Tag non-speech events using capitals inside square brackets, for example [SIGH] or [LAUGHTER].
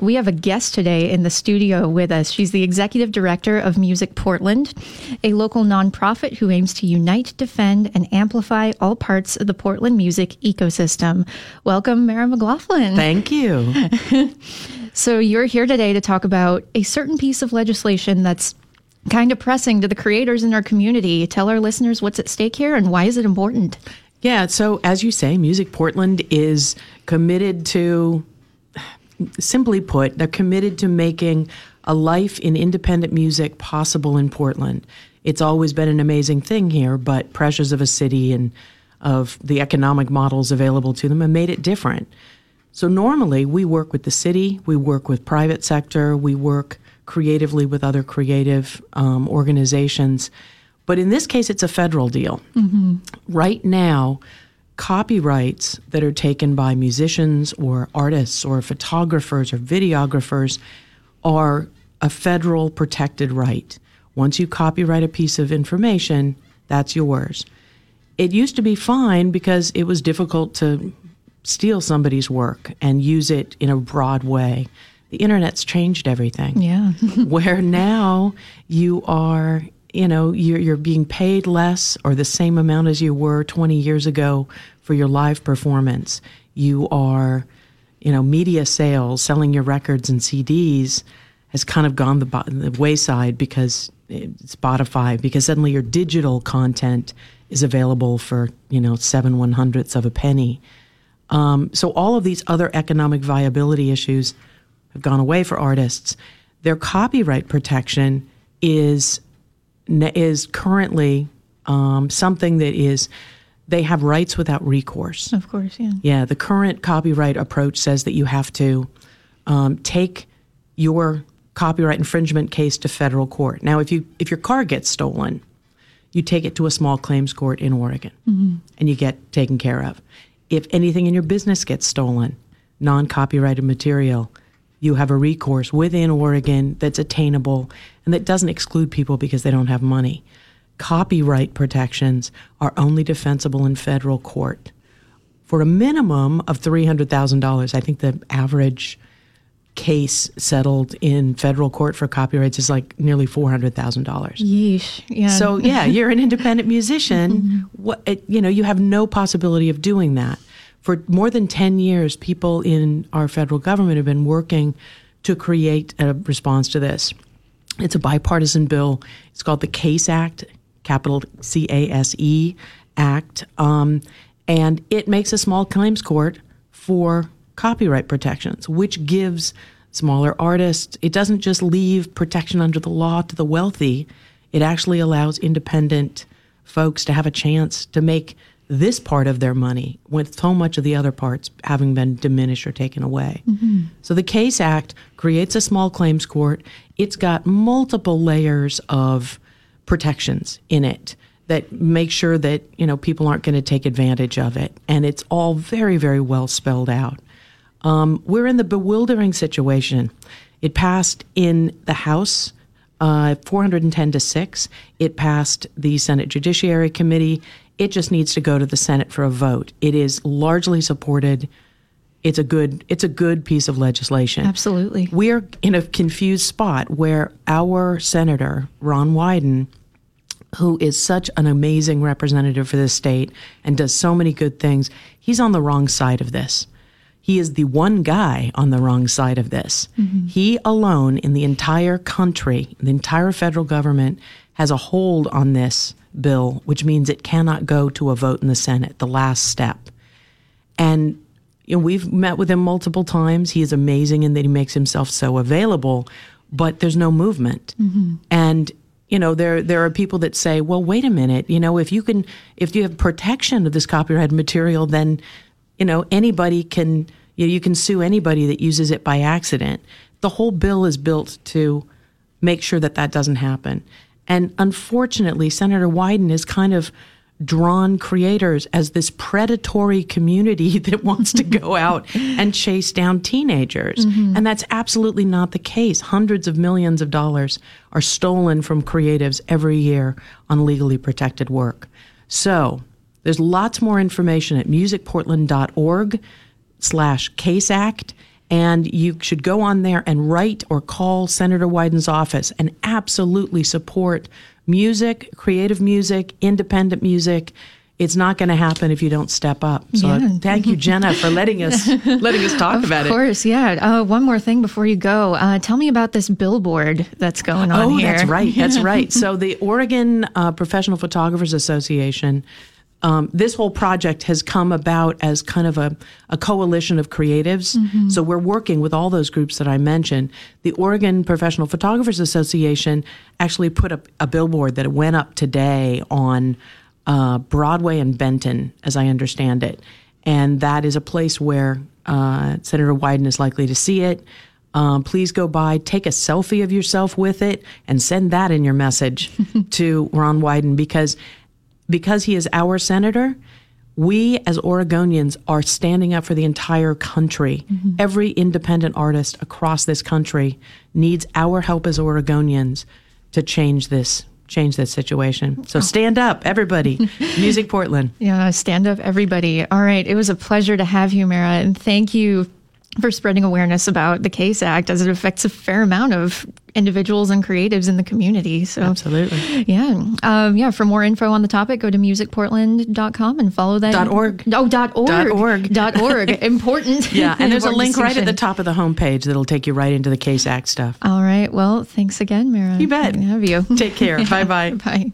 We have a guest today in the studio with us. She's the executive director of Music Portland, a local nonprofit who aims to unite, defend, and amplify all parts of the Portland music ecosystem. Welcome, Meara McLaughlin. Thank you. [LAUGHS] so, you're here today to talk about a certain piece of legislation that's kind of pressing to the creators in our community. Tell our listeners what's at stake here and why is it important? Yeah, so as you say, Music Portland is committed to simply put, they're committed to making a life in independent music possible in Portland. It's always been an amazing thing here, but pressures of a city and of the economic models available to them have made it different. So normally we work with the city, we work with private sector, we work creatively with other creative um, organizations. But in this case, it's a federal deal. Mm-hmm. Right now, copyrights that are taken by musicians or artists or photographers or videographers are a federal protected right. Once you copyright a piece of information, that's yours. It used to be fine because it was difficult to steal somebody's work and use it in a broad way. The internet's changed everything. Yeah. [LAUGHS] where now you are you know you're, you're being paid less or the same amount as you were 20 years ago for your live performance. You are you know media sales selling your records and cds has kind of gone the, the wayside because spotify because suddenly your digital content is available for you know seven one hundredths of a penny. Um, so all of these other economic viability issues have gone away for artists. Their copyright protection is is currently um, something that is they have rights without recourse. Of course, yeah. Yeah, the current copyright approach says that you have to um, take your copyright infringement case to federal court. Now, if you if your car gets stolen, you take it to a small claims court in Oregon, mm-hmm. and you get taken care of. If anything in your business gets stolen, non-copyrighted material, you have a recourse within Oregon that's attainable and that doesn't exclude people because they don't have money. Copyright protections are only defensible in federal court. For a minimum of $300,000, I think the average case settled in federal court for copyrights is like nearly $400,000. Yeesh. Yeah. So, yeah, [LAUGHS] you're an independent musician. Mm-hmm. what, it, you know, you have no possibility of doing that for more than 10 years, people in our federal government have been working to create a response to this. It's a bipartisan bill. It's called the CASE Act, capital C A S E Act. Um, and it makes a small claims court for copyright protections, which gives smaller artists, it doesn't just leave protection under the law to the wealthy, it actually allows independent folks to have a chance to make this part of their money with so much of the other parts having been diminished or taken away. Mm-hmm. So the CASE Act creates a small claims court. It's got multiple layers of protections in it that make sure that you know people aren't going to take advantage of it, and it's all very very well spelled out. Um, we're in the bewildering situation. It passed in the House. Uh, 410 to 6. It passed the Senate Judiciary Committee. It just needs to go to the Senate for a vote. It is largely supported. It's a good it's a good piece of legislation. Absolutely. We're in a confused spot where our senator, Ron Wyden, who is such an amazing representative for this state and does so many good things, he's on the wrong side of this. He is the one guy on the wrong side of this. Mm-hmm. He alone in the entire country, the entire federal government, has a hold on this bill, which means it cannot go to a vote in the Senate, the last step. And you know, we've met with him multiple times. He is amazing in that he makes himself so available, but there's no movement. Mm-hmm. And you know, there there are people that say, "Well, wait a minute. You know, if you can, if you have protection of this copyrighted material, then you know anybody can you, know, you can sue anybody that uses it by accident." The whole bill is built to make sure that that doesn't happen. And unfortunately, Senator Wyden is kind of drawn creators as this predatory community [LAUGHS] that wants to go out and chase down teenagers. Mm-hmm. And that's absolutely not the case. Hundreds of millions of dollars are stolen from creatives every year on legally protected work. So there's lots more information at musicportland.org slash case act And you should go on there and write or call Senator Wyden's office and absolutely support music, creative music, independent music. It's not going to happen if you don't step up. So Yeah. thank you, Jenna, for letting us [LAUGHS] letting us talk about it. Of it. course, yeah. Uh, one more thing before you go. Uh, tell me about this billboard that's going on Oh, here. that's right. That's right. [LAUGHS] So the Oregon uh, Professional Photographers Association. Um, this whole project has come about as kind of a, a coalition of creatives. So we're working with all those groups that I mentioned. The Oregon Professional Photographers Association actually put up a billboard that went up today on uh, Broadway and Benton, as I understand it. And that is a place where uh, Senator Wyden is likely to see it. Um, please go by, take a selfie of yourself with it, and send that in your message [LAUGHS] to Ron Wyden because because he is our senator. We as Oregonians are standing up for the entire country. Mm-hmm. Every independent artist across this country needs our help as Oregonians to change this change this situation. So oh. stand up, everybody. [LAUGHS] Music Portland. Yeah, stand up, everybody. All right. It was a pleasure to have you, Meara, and thank you for spreading awareness about the CASE Act as it affects a fair amount of individuals and creatives in the community. So, Absolutely. yeah. Um, yeah. For more info on the topic, go to musicportland.com and follow that. Dot org. Oh, dot org. Dot org. [LAUGHS] Dot org. [LAUGHS] Important. Yeah, and there's a link right at the top of the homepage that'll take you right into the Case Act stuff. All right. Well, thanks again, Meara. You bet. Good have you. Take care. [LAUGHS] Bye bye. Bye.